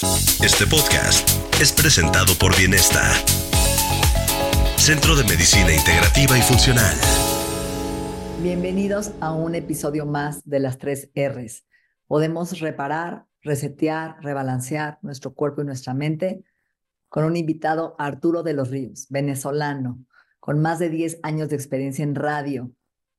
Este podcast es presentado por Bienesta, Centro de Medicina Integrativa y Funcional. Bienvenidos a un episodio más de las tres R's. Podemos reparar, resetear, rebalancear nuestro cuerpo y nuestra mente con un invitado Arturo de los Ríos, venezolano, con más de 10 años de experiencia en radio.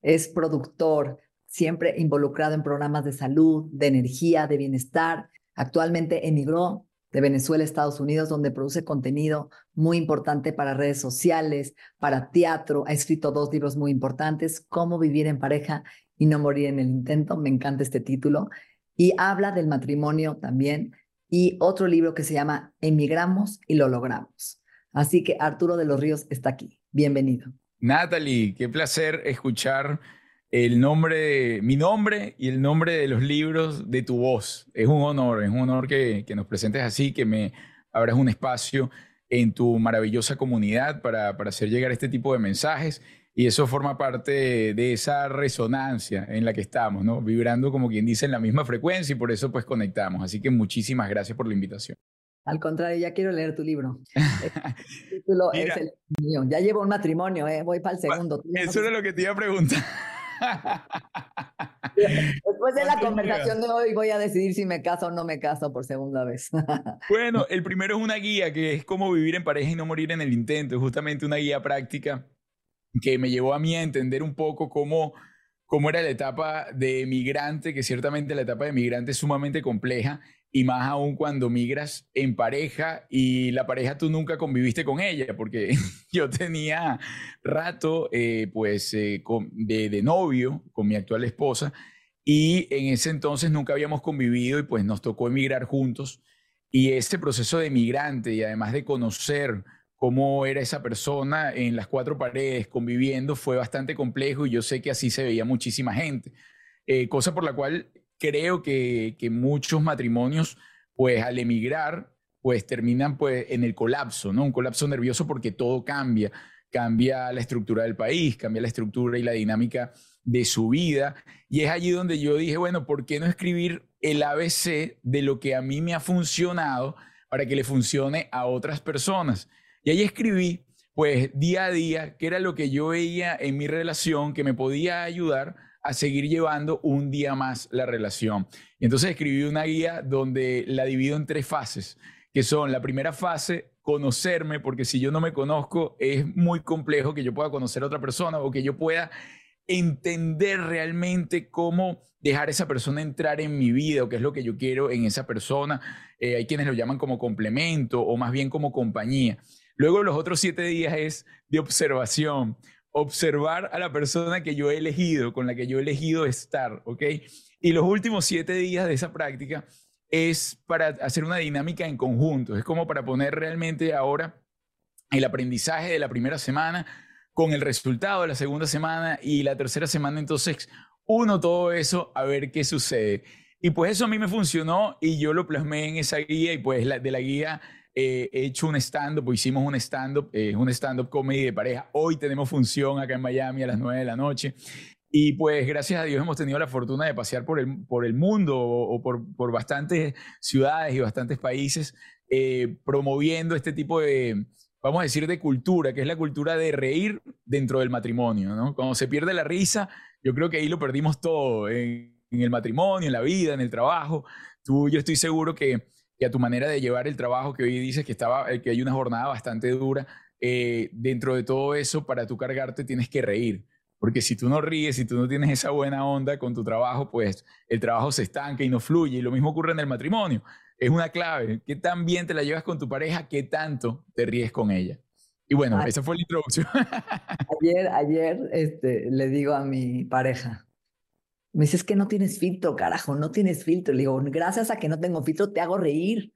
Es productor, siempre involucrado en programas de salud, de energía, de bienestar. Actualmente emigró de Venezuela a Estados Unidos, donde produce contenido muy importante para redes sociales, para teatro. Ha escrito dos libros muy importantes, Cómo vivir en pareja y no morir en el intento. Me encanta este título. Y habla del matrimonio también. Y otro libro que se llama Emigramos y lo logramos. Así que Arturo de los Ríos está aquí. Bienvenido. Natalie, qué placer escuchar el nombre, mi nombre y el nombre de los libros de tu voz. Es un honor, es un honor que, que nos presentes así, que me abras un espacio en tu maravillosa comunidad para, para hacer llegar este tipo de mensajes. Y eso forma parte de esa resonancia en la que estamos, ¿no? Vibrando como quien dice en la misma frecuencia y por eso pues conectamos. Así que muchísimas gracias por la invitación. Al contrario, ya quiero leer tu libro. El título es el mío. Ya llevo un matrimonio, ¿eh? voy para el segundo. Eso es lo que te iba a preguntar. Después de la conversación de hoy voy a decidir si me caso o no me caso por segunda vez. bueno, el primero es una guía que es cómo vivir en pareja y no morir en el intento. Es justamente una guía práctica que me llevó a mí a entender un poco cómo, cómo era la etapa de migrante, que ciertamente la etapa de migrante es sumamente compleja y más aún cuando migras en pareja y la pareja tú nunca conviviste con ella, porque yo tenía rato eh, pues eh, de, novio con mi actual esposa y en ese entonces nunca habíamos convivido y pues nos tocó emigrar juntos y ese proceso de migrante y además de conocer cómo era esa persona en las cuatro paredes conviviendo fue bastante complejo y yo sé que así se veía muchísima gente, eh, cosa por la cual creo que, muchos matrimonios, pues al emigrar, pues terminan pues en el colapso, ¿no? Un colapso nervioso porque todo cambia, cambia la estructura del país, cambia la estructura y la dinámica de su vida. Y es allí donde yo dije, bueno, ¿por qué no escribir el ABC de lo que a mí me ha funcionado para que le funcione a otras personas? Y ahí escribí, pues día a día, qué era lo que yo veía en mi relación que me podía ayudar a seguir llevando un día más la relación. Y entonces escribí una guía donde la divido en tres fases, que son la primera fase, conocerme, porque si yo no me conozco, es muy complejo que yo pueda conocer a otra persona o que yo pueda entender realmente cómo dejar a esa persona entrar en mi vida o qué es lo que yo quiero en esa persona. Eh, hay quienes lo llaman como complemento o más bien como compañía. Luego los otros siete días es de observación observar a la persona que yo he elegido, con la que yo he elegido estar, ¿ok? Y los últimos siete días de esa práctica es para hacer una dinámica en conjunto, es como para poner realmente ahora el aprendizaje de la primera semana con el resultado de la segunda semana y la tercera semana, entonces uno todo eso a ver qué sucede. Y pues eso a mí me funcionó y yo lo plasmé en esa guía y pues de la guía eh, he hecho un stand-up, hicimos un stand-up, eh, un stand-up comedy de pareja. Hoy tenemos función acá en Miami a las 9 de la noche. Y pues gracias a Dios hemos tenido la fortuna de pasear por el, por el mundo o, por, por, bastantes ciudades y bastantes países eh, promoviendo este tipo de, vamos a decir, de cultura, que es la cultura de reír dentro del matrimonio. ¿no? Cuando se pierde la risa, yo creo que ahí lo perdimos todo, en, en el matrimonio, en la vida, en el trabajo. Tú, yo estoy seguro que y a tu manera de llevar el trabajo que hoy dices que, estaba, eh, que hay una jornada bastante dura, eh, dentro de todo eso, para tú cargarte tienes que reír. Porque si tú no ríes, si tú no tienes esa buena onda con tu trabajo, pues el trabajo se estanca y no fluye. Y lo mismo ocurre en el matrimonio. Es una clave. ¿Qué tan bien te la llevas con tu pareja? ¿Qué tanto te ríes con ella? Y bueno, esa fue la introducción. Ayer, ayer este, le digo a mi pareja, Me dice, es que no tienes filtro, carajo, no tienes filtro. Le digo, gracias a que no tengo filtro, te hago reír.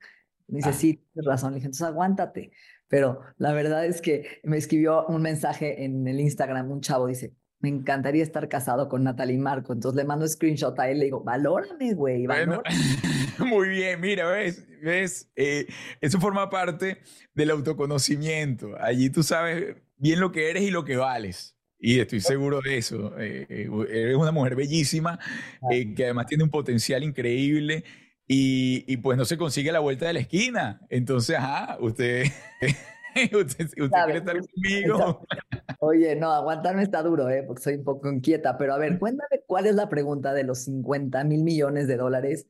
Me dice, ah. sí, tienes razón. Le dije, entonces aguántate. Pero la verdad es que me escribió un mensaje en el Instagram, un chavo dice, me encantaría estar casado con Natalie Marco. Entonces le mando screenshot a él, le digo, valórame, güey, muy bien, mira, ves, ves, eh, eso forma parte del autoconocimiento. Allí tú sabes bien lo que eres y lo que vales. Y estoy seguro de eso. Eh, eh, eres una mujer bellísima, que además tiene un potencial increíble y, y, pues no se consigue la vuelta de la esquina. Entonces, ajá, usted... usted, quiere estar conmigo. Oye, no, aguantarme está duro, ¿eh? porque soy un poco inquieta, pero a ver, cuéntame cuál es la pregunta de los 50 mil millones de dólares.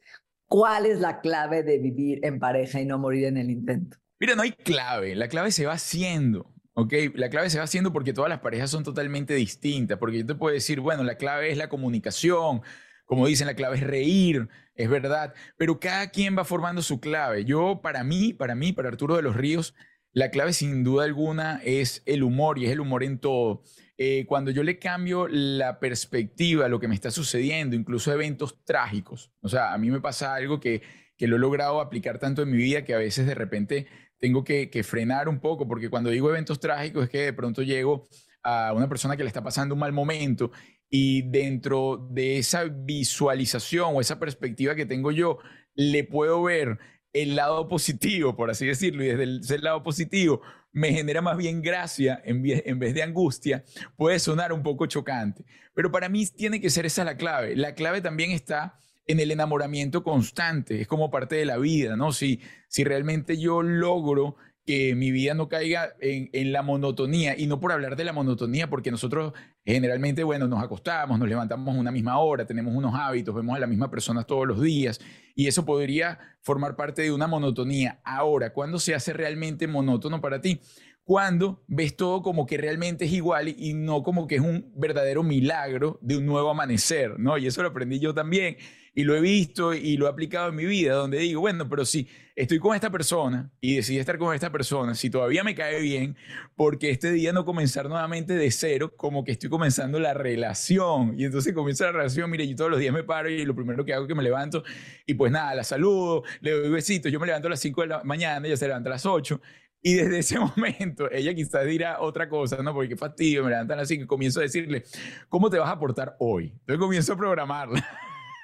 ¿Cuál es la clave de vivir en pareja y no morir en el intento? Mira, no hay clave, la clave se va haciendo. ¿Ok? La clave se va haciendo porque todas las parejas son totalmente distintas, porque yo te puedo decir, bueno, la clave es la comunicación, como dicen, la clave es reír, es verdad, pero cada quien va formando su clave. Yo, para mí, para mí, para Arturo de los Ríos, la clave sin duda alguna es el humor y es el humor en todo. Eh, cuando yo le cambio la perspectiva a lo que me está sucediendo, incluso eventos trágicos, o sea, a mí me pasa algo que, que lo he logrado aplicar tanto en mi vida que a veces de repente tengo que, frenar un poco, porque cuando digo eventos trágicos es que de pronto llego a una persona que le está pasando un mal momento y dentro de esa visualización o esa perspectiva que tengo yo, le puedo ver el lado positivo, por así decirlo, y desde el, lado positivo me genera más bien gracia en vez, de angustia, puede sonar un poco chocante. Pero para mí tiene que ser esa la clave. La clave también está en el enamoramiento constante, es como parte de la vida, ¿no? Si, si realmente yo logro que mi vida no caiga en, la monotonía, y no por hablar de la monotonía, porque nosotros generalmente, bueno, nos acostamos, nos levantamos a una misma hora, tenemos unos hábitos, vemos a la misma persona todos los días, y eso podría formar parte de una monotonía. Ahora, ¿cuándo se hace realmente monótono para ti? Cuando ves todo como que realmente es igual y no como que es un verdadero milagro de un nuevo amanecer, ¿no? Y eso lo aprendí yo también y lo he visto y lo he aplicado en mi vida, donde digo, bueno, pero si estoy con esta persona y decidí estar con esta persona, si todavía me cae bien, porque este día no comenzar nuevamente de cero, como que estoy comenzando la relación. Y entonces comienza la relación, mire, yo todos los días me paro y lo primero que hago es que me levanto y pues nada, la saludo, le doy besitos, yo me levanto a las 5 de la mañana, ella se levanta a las 8. Y desde ese momento, ella quizás dirá otra cosa, ¿no? Porque qué fastidio, me levantan así que comienzo a decirle, ¿cómo te vas a portar hoy? Entonces comienzo a programarla.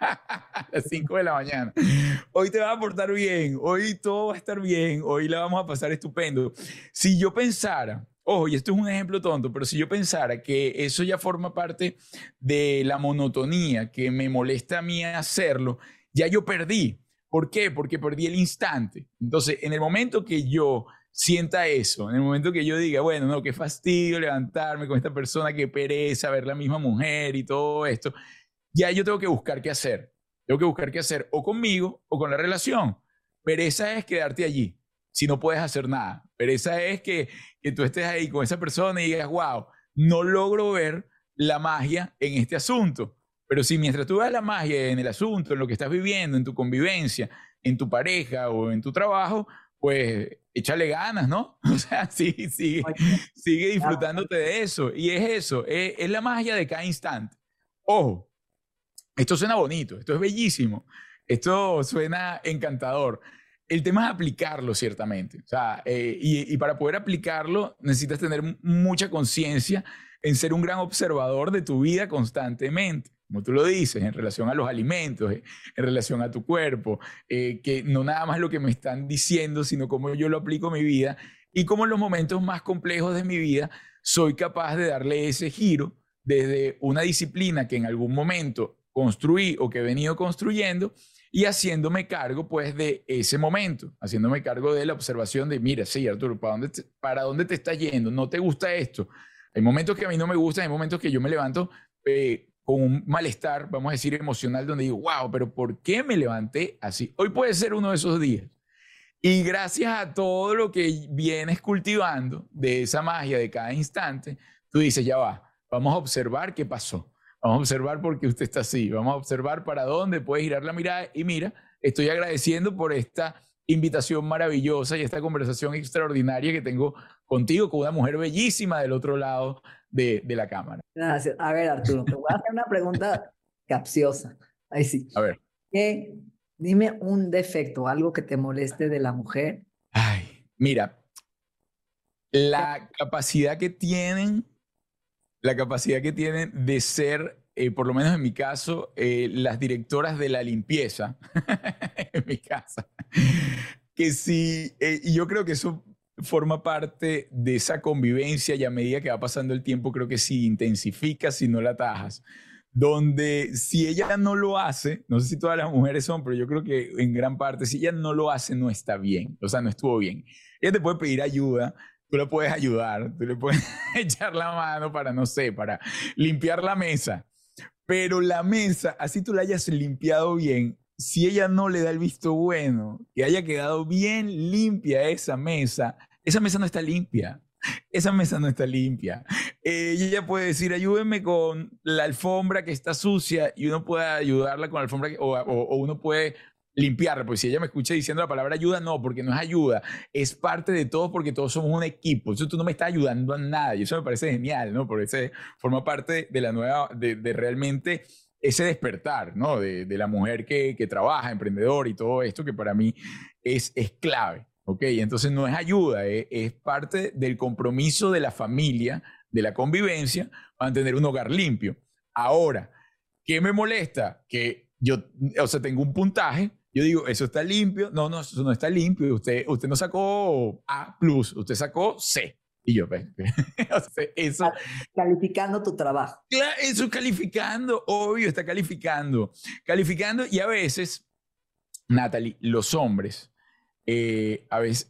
A las 5 de la mañana. Hoy te va a portar bien, hoy todo va a estar bien, hoy la vamos a pasar estupendo. Si yo pensara, ojo, y esto es un ejemplo tonto, pero si yo pensara que eso ya forma parte de la monotonía que me molesta a mí hacerlo, ya yo perdí. ¿Por qué? Porque perdí el instante. Entonces, en el momento que yo sienta eso, en el momento que yo diga, bueno, no, qué fastidio levantarme con esta persona, qué pereza ver la misma mujer y todo esto, ya yo tengo que buscar qué hacer. Tengo que buscar qué hacer o conmigo o con la relación. Pereza es quedarte allí si no puedes hacer nada. Pereza es que, que tú estés ahí con esa persona y digas, wow, no logro ver la magia en este asunto. Pero si mientras tú ves la magia en el asunto, en lo que estás viviendo, en tu convivencia, en tu pareja o en tu trabajo, pues échale ganas, ¿no? O sea, sí, sigue, sigue disfrutándote de eso. Y es eso, es, es la magia de cada instante. Ojo, esto suena bonito, esto es bellísimo, esto suena encantador. El tema es aplicarlo, ciertamente. O sea, eh, y, para poder aplicarlo necesitas tener mucha conciencia en ser un gran observador de tu vida constantemente, como tú lo dices, en relación a los alimentos, en relación a tu cuerpo, eh, que no nada más lo que me están diciendo, sino cómo yo lo aplico en mi vida y cómo en los momentos más complejos de mi vida soy capaz de darle ese giro desde una disciplina que en algún momento construí o que he venido construyendo y haciéndome cargo pues de ese momento, haciéndome cargo de la observación de, mira, sí, Arturo, ¿para dónde te, para dónde te está yendo? ¿No te gusta esto? Hay momentos que a mí no me gustan, hay momentos que yo me levanto eh, con un malestar, vamos a decir, emocional, donde digo, wow, pero ¿por qué me levanté así? Hoy puede ser uno de esos días. Y gracias a todo lo que vienes cultivando de esa magia de cada instante, tú dices, ya va, vamos a observar qué pasó. Vamos a observar por qué usted está así. Vamos a observar para dónde puede girar la mirada. Y mira, estoy agradeciendo por esta invitación maravillosa y esta conversación extraordinaria que tengo contigo, con una mujer bellísima del otro lado de, la cámara. Gracias. A ver, Arturo, te voy a hacer una pregunta capciosa. Ahí sí. A ver. dime un defecto, algo que te moleste de la mujer. Ay, mira, la capacidad que tienen, la capacidad que tienen de ser, eh, por lo menos en mi caso, eh, las directoras de la limpieza en mi casa. Que sí, eh, y yo creo que eso forma parte de esa convivencia y a medida que va pasando el tiempo, creo que si intensifica, si no la atajas donde si ella no lo hace, no sé si todas las mujeres son, pero yo creo que en gran parte, si ella no lo hace, no está bien, o sea, no estuvo bien. Ella te puede pedir ayuda, tú la puedes ayudar, tú le puedes echar la mano para, no sé, para limpiar la mesa, pero la mesa, así tú la hayas limpiado bien, si ella no le da el visto bueno, que haya quedado bien limpia esa mesa, esa mesa no está limpia. Esa mesa no está limpia. Eh, ella puede decir, ayúdenme con la alfombra que está sucia y uno puede ayudarla con la alfombra o, uno puede limpiarla. Pues si ella me escucha diciendo la palabra ayuda, no, porque no es ayuda, es parte de todo porque todos somos un equipo. Entonces tú no me estás ayudando a nada y eso me parece genial, ¿no? Porque ese forma parte de la nueva, de, realmente ese despertar, ¿no? De, la mujer que, que trabaja, emprendedor y todo esto que para mí es, es clave. ¿ok? Entonces no es ayuda, eh, es, parte del compromiso de la familia, de la convivencia, mantener un hogar limpio. Ahora, ¿qué me molesta? Que yo, o sea, tengo un puntaje, yo digo, eso está limpio, no, no, eso no está limpio, usted, usted no sacó A+, usted sacó C. Y yo, eso... Calificando tu trabajo. Claro, eso es calificando, obvio, está calificando. Calificando y a veces, Natalie, los hombres eh, a veces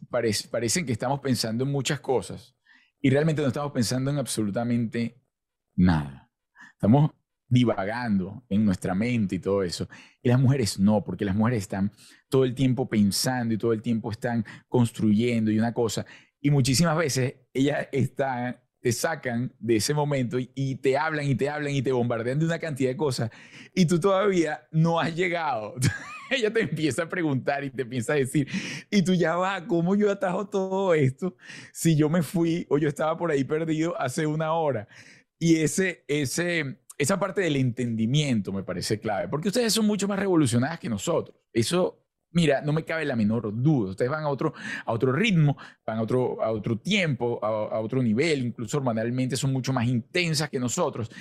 parecen que estamos pensando en muchas cosas y realmente no estamos pensando en absolutamente nada. Estamos divagando en nuestra mente y todo eso. Y las mujeres no, porque las mujeres están todo el tiempo pensando y todo el tiempo están construyendo y una cosa. Y muchísimas veces ellas están, te sacan de ese momento y, y, te hablan y te hablan y te bombardean de una cantidad de cosas y tú todavía no has llegado. ella te empieza a preguntar y te empieza a decir, y tú ya va, ¿cómo yo atajo todo esto si yo me fui o yo estaba por ahí perdido hace una hora? Y ese, ese, esa parte del entendimiento me parece clave, porque ustedes son mucho más revolucionadas que nosotros. Eso Mira, no me cabe la menor duda. Ustedes van a otro, a otro ritmo, van a otro, a otro tiempo, a, a, otro nivel, incluso hormonalmente son mucho más intensas que nosotros.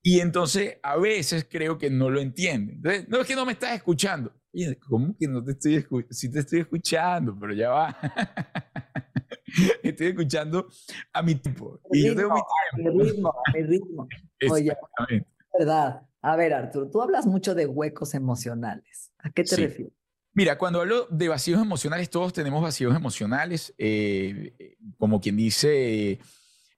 Y entonces a veces creo que no lo entienden. no es que no me estás escuchando. ¿cómo que no te estoy escuchando? Sí te estoy escuchando, pero ya va. estoy escuchando a mi tipo. Y yo tengo mi tiempo. A mi ritmo, a mi ritmo. Oye, verdad. A ver, Arturo, tú hablas mucho de huecos emocionales. ¿A qué te refieres? Mira, cuando hablo de vacíos emocionales, todos tenemos vacíos emocionales. Eh, como quien dice,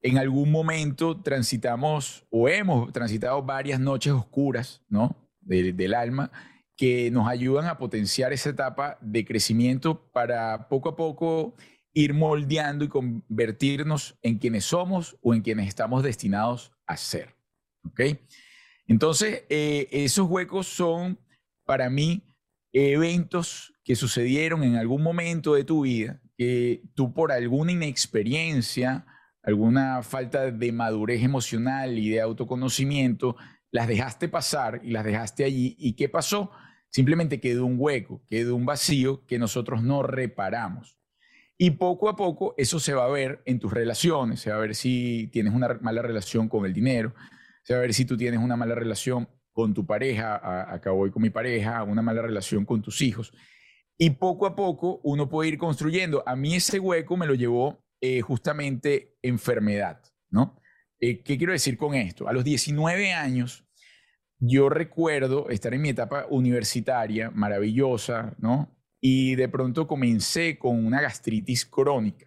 en algún momento transitamos o hemos transitado varias noches oscuras, ¿no? del alma que nos ayudan a potenciar esa etapa de crecimiento para poco a poco ir moldeando y convertirnos en quienes somos o en quienes estamos destinados a ser. ¿Ok? Entonces, eh, esos huecos son para mí eventos que sucedieron en algún momento de tu vida, que tú por alguna inexperiencia, alguna falta de madurez emocional y de autoconocimiento, las dejaste pasar y las dejaste allí. ¿Y qué pasó? Simplemente quedó un hueco, quedó un vacío que nosotros no reparamos. Y poco a poco eso se va a ver en tus relaciones, se va a ver si tienes una mala relación con el dinero, se va a ver si tú tienes una mala relación con tu pareja, acá voy con mi pareja, una mala relación con tus hijos. Y poco a poco uno puede ir construyendo. A mí ese hueco me lo llevó eh, justamente enfermedad, ¿no? Eh, ¿Qué quiero decir con esto? A los 19 años yo recuerdo estar en mi etapa universitaria, maravillosa, ¿no? Y de pronto comencé con una gastritis crónica.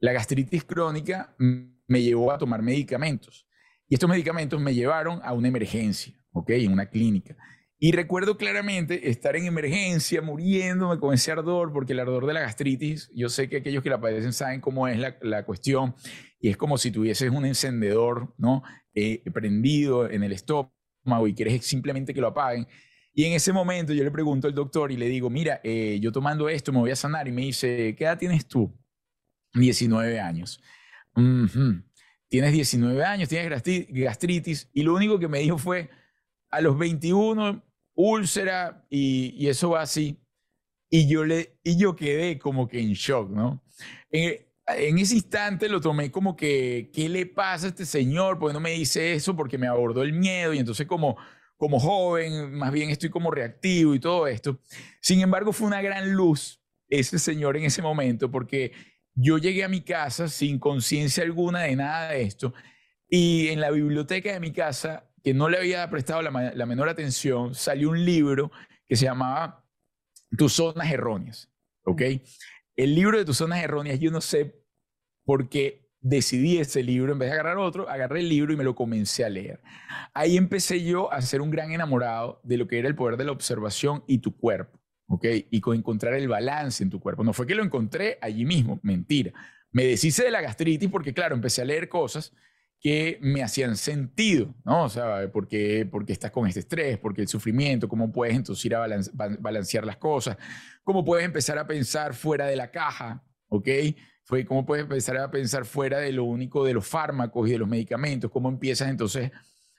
La gastritis crónica me llevó a tomar medicamentos. Y estos medicamentos me llevaron a una emergencia, ¿ok? En una clínica. Y recuerdo claramente estar en emergencia, muriéndome con ese ardor, porque el ardor de la gastritis, yo sé que aquellos que la padecen saben cómo es la, la cuestión, y es como si tuvieses un encendedor, ¿no? Eh, prendido en el estómago y quieres simplemente que lo apaguen. Y en ese momento yo le pregunto al doctor y le digo, mira, eh, yo tomando esto me voy a sanar. Y me dice, ¿qué edad tienes tú? 19 años. Tienes 19 años, tienes gastritis. Y lo único que me dijo fue, a los 21, úlcera y, eso va así. Y yo, le, y yo quedé como que en shock, ¿no? En, en ese instante lo tomé como que, ¿qué le pasa a este señor? Porque no me dice eso porque me abordó el miedo y entonces como, como joven, más bien estoy como reactivo y todo esto. Sin embargo, fue una gran luz ese señor en ese momento porque yo llegué a mi casa sin conciencia alguna de nada de esto y en la biblioteca de mi casa, que no le había prestado la, la menor atención, salió un libro que se llamaba Tus zonas erróneas, ¿ok? El libro de tus zonas erróneas, yo no sé por qué decidí ese libro, en vez de agarrar otro, agarré el libro y me lo comencé a leer. Ahí empecé yo a ser un gran enamorado de lo que era el poder de la observación y tu cuerpo, ¿ok? Y con encontrar el balance en tu cuerpo. No fue que lo encontré allí mismo, mentira. Me deshice de la gastritis porque, claro, empecé a leer cosas que me hacían sentido, ¿no? O sea, porque, porque estás con este estrés, porque el sufrimiento, cómo puedes entonces ir a balancear las cosas, cómo puedes empezar a pensar fuera de la caja, ¿ok? Fue cómo puedes empezar a pensar fuera de lo único de los fármacos y de los medicamentos, cómo empiezas entonces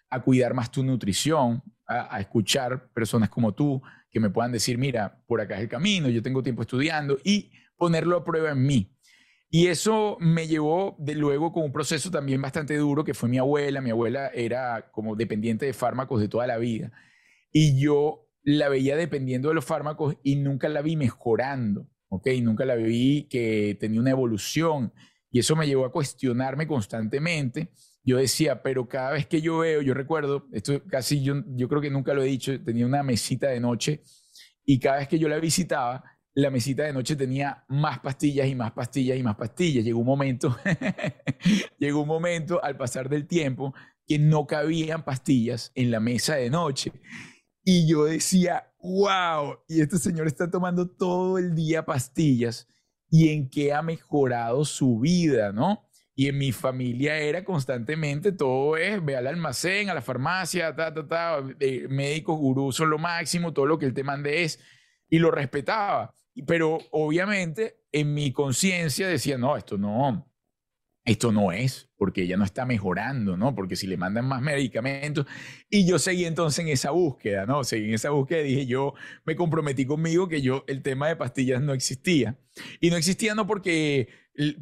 a cuidar más tu nutrición, a, escuchar personas como tú que me puedan decir, mira, por acá es el camino, yo tengo tiempo estudiando y ponerlo a prueba en mí. Y eso me llevó de luego con un proceso también bastante duro, que fue mi abuela. Mi abuela era como dependiente de fármacos de toda la vida. Y yo la veía dependiendo de los fármacos y nunca la vi mejorando, ¿ok? Nunca la vi que tenía una evolución. Y eso me llevó a cuestionarme constantemente. Yo decía, pero cada vez que yo veo, yo recuerdo, esto casi yo, yo creo que nunca lo he dicho, tenía una mesita de noche y cada vez que yo la visitaba, la mesita de noche tenía más pastillas y más pastillas y más pastillas. Llegó un momento, llegó un momento al pasar del tiempo que no cabían pastillas en la mesa de noche. Y yo decía, wow, y este señor está tomando todo el día pastillas y en qué ha mejorado su vida, ¿no? Y en mi familia era constantemente todo es, ve al almacén, a la farmacia, ta, ta, ta, eh, médicos, gurús son lo máximo, todo lo que él te mande es, y lo respetaba. Pero obviamente en mi conciencia decía, no, esto no, esto no es, porque ella no está mejorando, ¿no? Porque si le mandan más medicamentos. Y yo seguí entonces en esa búsqueda, ¿no? Seguí en esa búsqueda y dije, yo me comprometí conmigo que yo, el tema de pastillas no existía. Y no existía no porque,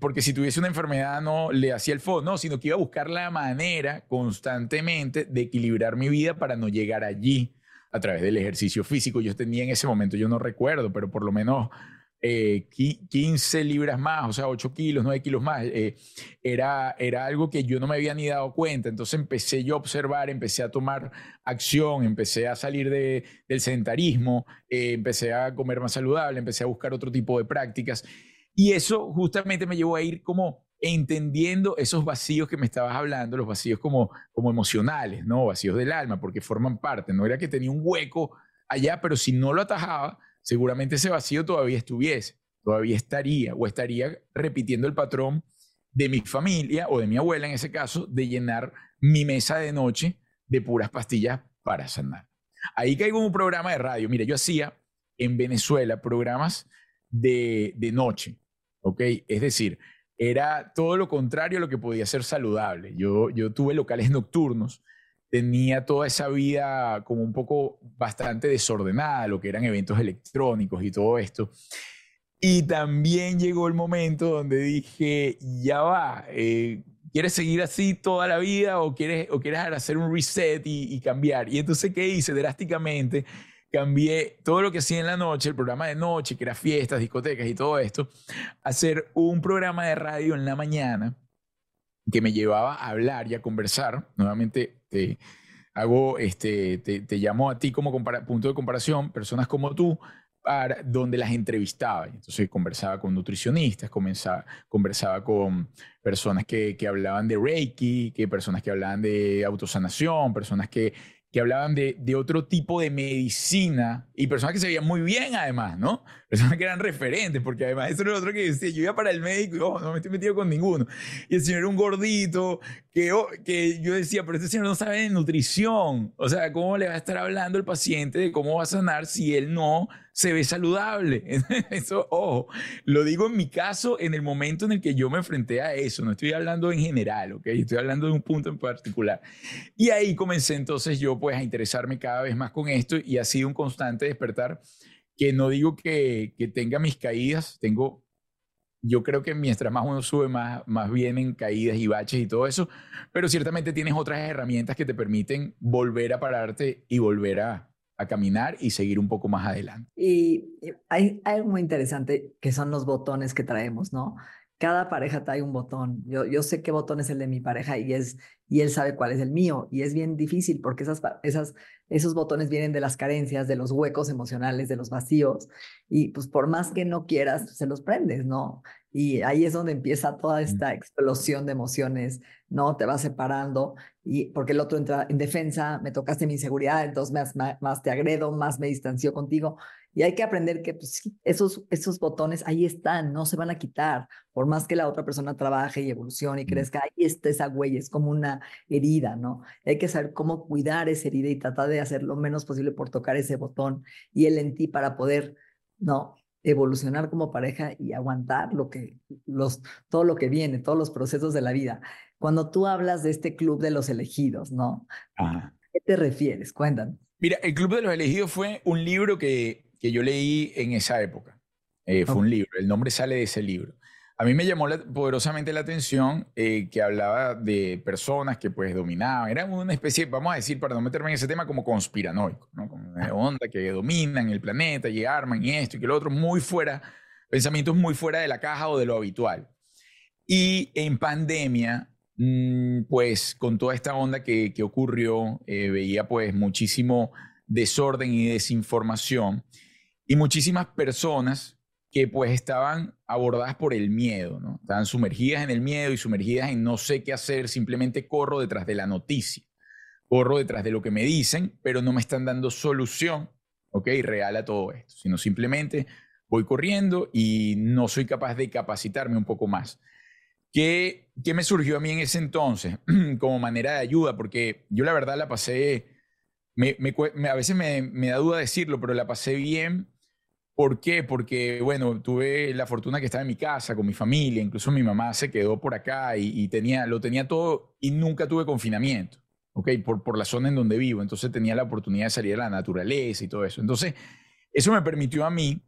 porque si tuviese una enfermedad no le hacía el fondo, no, sino que iba a buscar la manera constantemente de equilibrar mi vida para no llegar allí a través del ejercicio físico. Yo tenía en ese momento, yo no recuerdo, pero por lo menos 15 eh, libras más, o sea, 8 kilos, 9 kilos más. Eh, era, era algo que yo no me había ni dado cuenta. Entonces empecé yo a observar, empecé a tomar acción, empecé a salir de, del sedentarismo, eh, empecé a comer más saludable, empecé a buscar otro tipo de prácticas. Y eso justamente me llevó a ir como entendiendo esos vacíos que me estabas hablando, los vacíos como, como emocionales, ¿no? Vacíos del alma, porque forman parte. No era que tenía un hueco allá, pero si no lo atajaba, seguramente ese vacío todavía estuviese, todavía estaría o estaría repitiendo el patrón de mi familia o de mi abuela en ese caso, de llenar mi mesa de noche de puras pastillas para sanar. Ahí caigo en un programa de radio. Mira, yo hacía en Venezuela programas de, de noche, ¿ok? Es decir, era todo lo contrario a lo que podía ser saludable. Yo, yo tuve locales nocturnos, tenía toda esa vida como un poco bastante desordenada, lo que eran eventos electrónicos y todo esto. Y también llegó el momento donde dije, ya va, eh, ¿quieres seguir así toda la vida o quieres, o quieres hacer un reset y, y cambiar? Y entonces, ¿qué hice? Drásticamente cambié todo lo que hacía en la noche, el programa de noche, que era fiestas, discotecas y todo esto, a hacer un programa de radio en la mañana que me llevaba a hablar y a conversar. Nuevamente te hago, este, te, llamo a ti como punto de comparación, personas como tú, para, donde las entrevistaba. Entonces conversaba con nutricionistas, conversaba con personas que, que hablaban de Reiki, que personas que hablaban de autosanación, personas que que hablaban de, de, otro tipo de medicina y personas que se veían muy bien además, ¿no? Personas que eran referentes, porque además eso era lo otro que decía, yo iba para el médico y oh, no me estoy metido con ninguno. Y el señor era un gordito, que, oh, que yo decía, pero este señor no sabe de nutrición. O sea, ¿cómo le va a estar hablando el paciente de cómo va a sanar si él no se ve saludable. Eso, ojo, lo digo en mi caso, en el momento en el que yo me enfrenté a eso, no estoy hablando en general, ¿ok? Estoy hablando de un punto en particular. Y ahí comencé entonces yo pues a interesarme cada vez más con esto y ha sido un constante despertar que no digo que, que tenga mis caídas, tengo, yo creo que mientras más uno sube, más, más vienen caídas y baches y todo eso, pero ciertamente tienes otras herramientas que te permiten volver a pararte y volver a, a caminar y seguir un poco más adelante. Y hay, hay algo muy interesante que son los botones que traemos, ¿no? Cada pareja trae un botón. Yo, yo sé qué botón es el de mi pareja y, es, y él sabe cuál es el mío. Y es bien difícil porque esas, esas, esos botones vienen de las carencias, de los huecos emocionales, de los vacíos. Y pues por más que no quieras, se los prendes, ¿no? Y ahí es donde empieza toda esta explosión de emociones, ¿no? Te vas separando y porque el otro entra en defensa, me tocaste mi inseguridad, entonces más, más, te agredo, más me distancio contigo. Y hay que aprender que pues, esos, esos botones ahí están, no se van a quitar, por más que la otra persona trabaje y evolucione y crezca, ahí está esa huella, es como una herida, ¿no? Hay que saber cómo cuidar esa herida y tratar de hacer lo menos posible por tocar ese botón y él en ti para poder, ¿no? Evolucionar como pareja y aguantar lo que, los, todo lo que viene, todos los procesos de la vida. Cuando tú hablas de este club de los elegidos, ¿no? ¿A qué te refieres? Cuéntanos. Mira, el Club de los Elegidos fue un libro que, que yo leí en esa época. Eh, fue un libro, el nombre sale de ese libro. A mí me llamó poderosamente la atención eh, que hablaba de personas que pues dominaban, eran una especie, vamos a decir, para no meterme en ese tema, como conspiranoico, ¿no? Como una onda que dominan el planeta y arman y esto y que lo otro, muy fuera, pensamientos muy fuera de la caja o de lo habitual. Y en pandemia, mm, pues con toda esta onda que, ocurrió, eh, veía pues muchísimo desorden y desinformación y muchísimas personas que pues estaban abordadas por el miedo, ¿no? Estaban sumergidas en el miedo y sumergidas en no sé qué hacer, simplemente corro detrás de la noticia, corro detrás de lo que me dicen, pero no me están dando solución, ¿ok? Real a todo esto, sino simplemente voy corriendo y no soy capaz de capacitarme un poco más. ¿Qué, qué me surgió a mí en ese entonces como manera de ayuda? Porque yo la verdad la pasé, me, a veces me, me da duda decirlo, pero la pasé bien ¿Por qué? Porque, bueno, tuve la fortuna que estaba en mi casa, con mi familia, incluso mi mamá se quedó por acá y, tenía, lo tenía todo y nunca tuve confinamiento, ¿ok? Por, por la zona en donde vivo, entonces tenía la oportunidad de salir a la naturaleza y todo eso. Entonces, eso me permitió a mí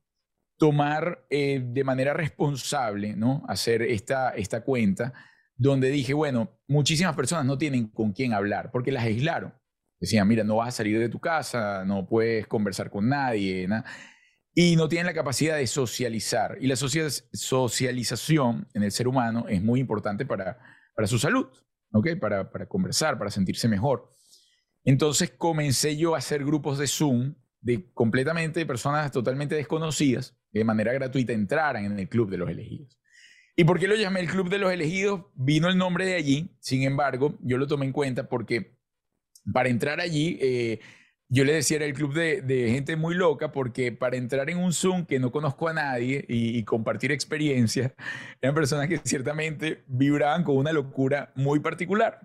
tomar eh, de manera responsable, ¿no? Hacer esta, esta cuenta donde dije, bueno, muchísimas personas no tienen con quién hablar porque las aislaron. Decían, mira, no vas a salir de tu casa, no puedes conversar con nadie, nada y no tienen la capacidad de socializar. Y la socialización en el ser humano es muy importante para, para su salud, ¿ok? Para, para conversar, para sentirse mejor. Entonces comencé yo a hacer grupos de Zoom de completamente personas totalmente desconocidas, de manera gratuita entraran en el Club de los Elegidos. ¿Y por qué lo llamé el Club de los Elegidos? Vino el nombre de allí, sin embargo, yo lo tomé en cuenta porque para entrar allí... Eh, yo le decía, era el club de, gente muy loca porque para entrar en un Zoom que no conozco a nadie y, compartir experiencias, eran personas que ciertamente vibraban con una locura muy particular.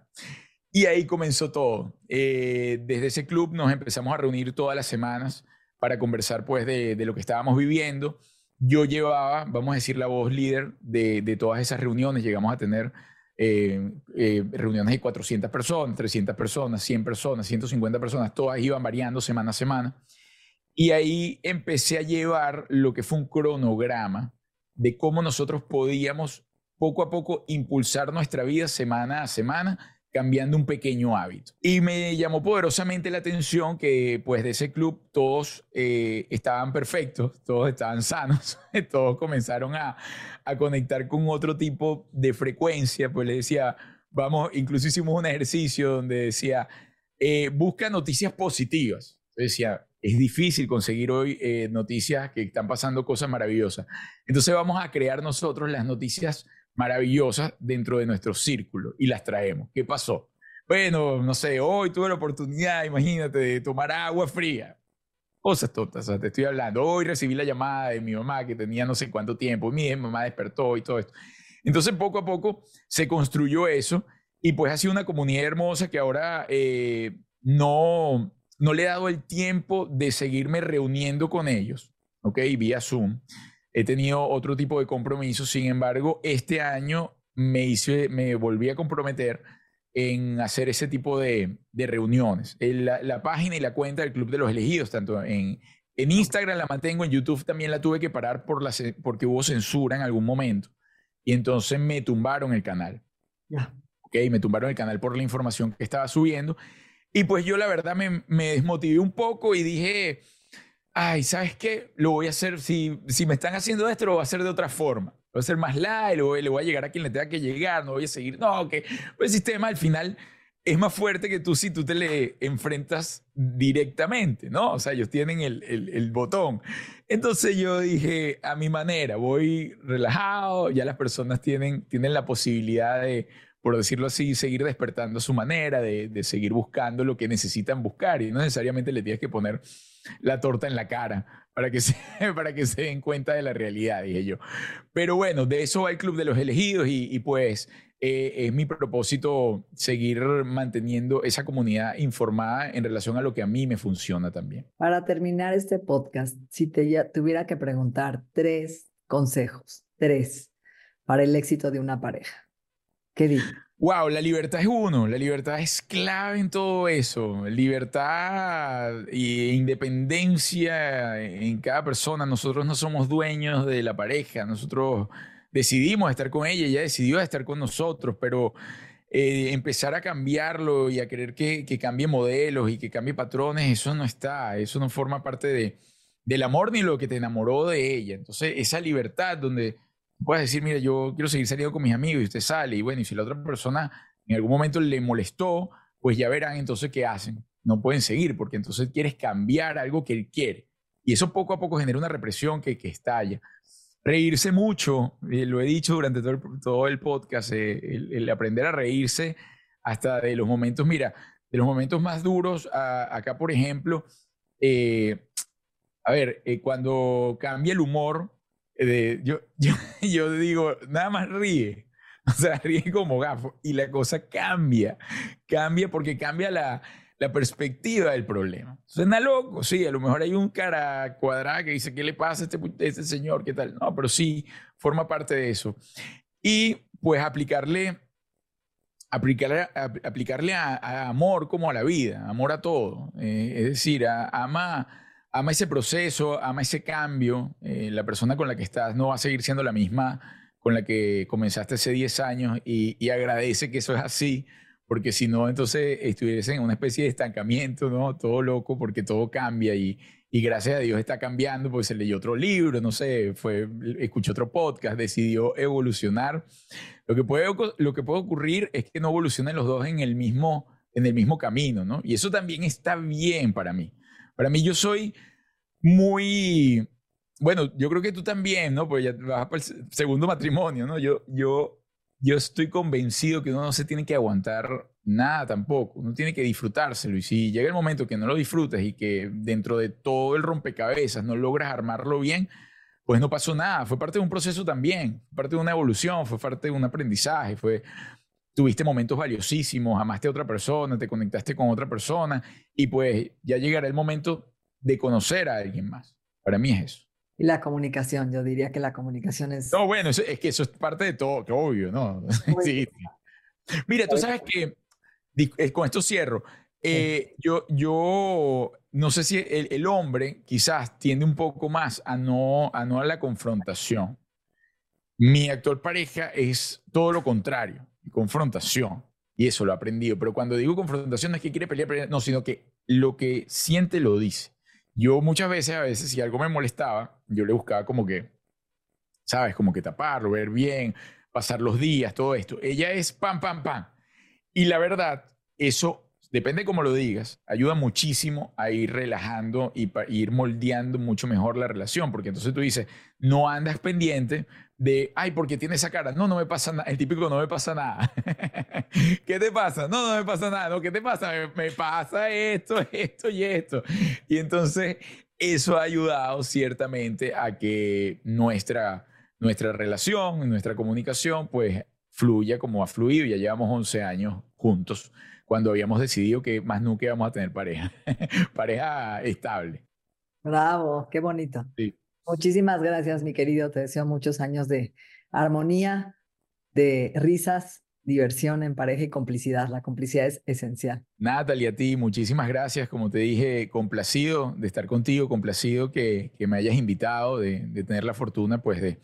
Y ahí comenzó todo. Eh, desde ese club nos empezamos a reunir todas las semanas para conversar pues de, lo que estábamos viviendo. Yo llevaba, vamos a decir, la voz líder de, de todas esas reuniones. Llegamos a tener eh, eh, reuniones de 400 personas, 300 personas, 100 personas, 150 personas, todas iban variando semana a semana. Y ahí empecé a llevar lo que fue un cronograma de cómo nosotros podíamos poco a poco impulsar nuestra vida semana a semana cambiando un pequeño hábito. Y me llamó poderosamente la atención que pues de ese club todos eh, estaban perfectos, todos estaban sanos, todos comenzaron a, conectar con otro tipo de frecuencia, pues le decía, vamos, incluso hicimos un ejercicio donde decía, eh, busca noticias positivas. decía, es difícil conseguir hoy eh, noticias que están pasando cosas maravillosas. Entonces vamos a crear nosotros las noticias maravillosas dentro de nuestro círculo y las traemos. ¿Qué pasó? Bueno, no sé, hoy tuve la oportunidad, imagínate, de tomar agua fría. Cosas tontas, o sea, te estoy hablando. Hoy recibí la llamada de mi mamá que tenía no sé cuánto tiempo, mi mamá despertó y todo esto. Entonces, poco a poco se construyó eso y pues ha sido una comunidad hermosa que ahora eh, no, no le he dado el tiempo de seguirme reuniendo con ellos ¿ok? Vía Zoom. He tenido otro tipo de compromisos, sin embargo, este año me, hice, me volví a comprometer en hacer ese tipo de, de reuniones. La, la, página y la cuenta del Club de los Elegidos, tanto en, en Instagram la mantengo, en YouTube también la tuve que parar por la, porque hubo censura en algún momento. Y entonces me tumbaron el canal. Ya. Ok, me tumbaron el canal por la información que estaba subiendo. Y pues yo la verdad me, me desmotivé un poco y dije, ay, ¿sabes qué? Lo voy a hacer, si, si me están haciendo esto, lo voy a hacer de otra forma. Lo voy a hacer más light, le voy, le voy a llegar a quien le tenga que llegar, no voy a seguir. No, que pues el sistema al final es más fuerte que tú si tú te le enfrentas directamente, ¿no? O sea, ellos tienen el, el, el, botón. Entonces yo dije, a mi manera, voy relajado, ya las personas tienen, tienen la posibilidad de, por decirlo así, seguir despertando su manera, de, seguir buscando lo que necesitan buscar y no necesariamente le tienes que poner la torta en la cara para que, se, para que se den cuenta de la realidad, dije yo. Pero bueno, de eso va el Club de los Elegidos y, pues eh, es mi propósito seguir manteniendo esa comunidad informada en relación a lo que a mí me funciona también. Para terminar este podcast, si te tuviera que preguntar tres consejos, tres, para el éxito de una pareja, ¿qué digo? Wow, la libertad es uno, la libertad es clave en todo eso, libertad e independencia en cada persona. Nosotros no somos dueños de la pareja, nosotros decidimos estar con ella, ella decidió estar con nosotros, pero eh, empezar a cambiarlo y a querer que, que, cambie modelos y que cambie patrones, eso no está, eso no forma parte de, del amor ni lo que te enamoró de ella. Entonces, esa libertad donde puedes decir, mira, yo quiero seguir saliendo con mis amigos y usted sale, y bueno, y si la otra persona en algún momento le molestó, pues ya verán entonces qué hacen. No pueden seguir porque entonces quieres cambiar algo que él quiere. Y eso poco a poco genera una represión que, que estalla reírse mucho, eh, lo he dicho durante todo el, el podcast, eh, el, aprender a reírse hasta de los momentos, mira, de los momentos más duros, acá por ejemplo, eh, a ver, cuando cambia el humor, yo, yo, yo digo, nada más ríe, o sea, ríe como gafo y la cosa cambia, cambia porque cambia la, la perspectiva del problema. Suena loco, sí, a lo mejor hay un cara cuadrada que dice, ¿qué le pasa a este, este señor? ¿Qué tal? No, pero sí, forma parte de eso. Y pues aplicarle, aplicarle, aplicarle a, amor como a la vida, amor a todo. Eh, es decir, ama, ama ese proceso, ama ese cambio. Eh, la persona con la que estás no va a seguir siendo la misma con la que comenzaste hace 10 años y, y agradece que eso es así porque si no, entonces estuviesen en una especie de estancamiento, ¿no? Todo loco, porque todo cambia y, gracias a Dios está cambiando, porque se leyó otro libro, no sé, fue, escuchó otro podcast, decidió evolucionar. Lo que puede, lo que puede ocurrir es que no evolucionen los dos en el mismo, en el mismo camino, ¿no? Y eso también está bien para mí. Para mí yo soy muy, bueno, yo creo que tú también, ¿no? Pues ya vas para el segundo matrimonio, ¿no? Yo, yo yo estoy convencido que uno no se tiene que aguantar nada tampoco, uno tiene que disfrutárselo y si llega el momento que no lo disfrutas y que dentro de todo el rompecabezas no logras armarlo bien, pues no pasó nada, fue parte de un proceso también, parte de una evolución, fue parte de un aprendizaje, fue tuviste momentos valiosísimos, amaste a otra persona, te conectaste con otra persona y pues ya llegará el momento de conocer a alguien más. Para mí es eso. Y la comunicación, yo diría que la comunicación es... No, bueno, es que eso es parte de todo, que obvio, ¿no? sí, Mira, tú sabes que, eh, con esto cierro, eh, yo, yo no sé si el, el, hombre quizás tiende un poco más a no, a no a la confrontación. Mi actual pareja es todo lo contrario, confrontación. Y eso lo he aprendido. Pero cuando digo confrontación no es que quiere pelear, pelear no, sino que lo que siente lo dice. Yo muchas veces, a veces, si algo me molestaba, yo le buscaba como que, ¿sabes? Como que taparlo, ver bien, pasar los días, todo esto. Ella es pam, pam, pam. Y la verdad, eso, depende cómo lo digas, ayuda muchísimo a ir relajando y ir moldeando mucho mejor la relación, porque entonces tú dices, no andas pendiente de, ay, porque tiene esa cara. No, no me pasa nada. El típico no me pasa nada. ¿Qué te pasa? No, no me pasa nada. No, ¿qué te pasa? Me, pasa esto, esto y esto. Y entonces eso ha ayudado ciertamente a que nuestra, nuestra relación, nuestra comunicación, pues fluya como ha fluido. Ya llevamos 11 años juntos cuando habíamos decidido que más nunca íbamos a tener pareja, pareja estable. Bravo, qué bonito. Sí. Muchísimas gracias, mi querido. Te deseo muchos años de armonía, de risas, diversión en pareja y complicidad. La complicidad es esencial. Natalie, a ti, muchísimas gracias. Como te dije, complacido de estar contigo, complacido que, que me hayas invitado, de, de, tener la fortuna, pues, de,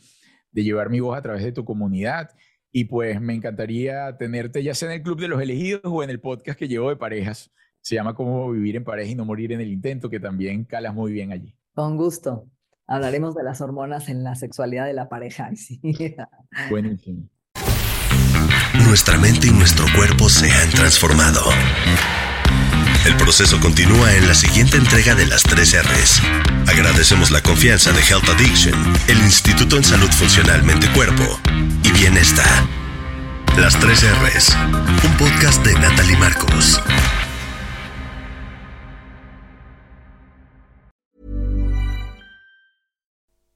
de llevar mi voz a través de tu comunidad. Y pues me encantaría tenerte ya sea en el Club de los Elegidos o en el podcast que llevo de parejas. Se llama Cómo vivir en pareja y no morir en el intento, que también calas muy bien allí. Con gusto. Hablaremos de las hormonas en la sexualidad de la pareja. Sí. Buenísimo. Nuestra mente y nuestro cuerpo se han transformado. El proceso continúa en la siguiente entrega de las 3 R's. Agradecemos la confianza de Health Addiction, el Instituto en Salud Funcional Mente Cuerpo y Bienestar. Las 3 R's, un podcast de Natalie Marcos.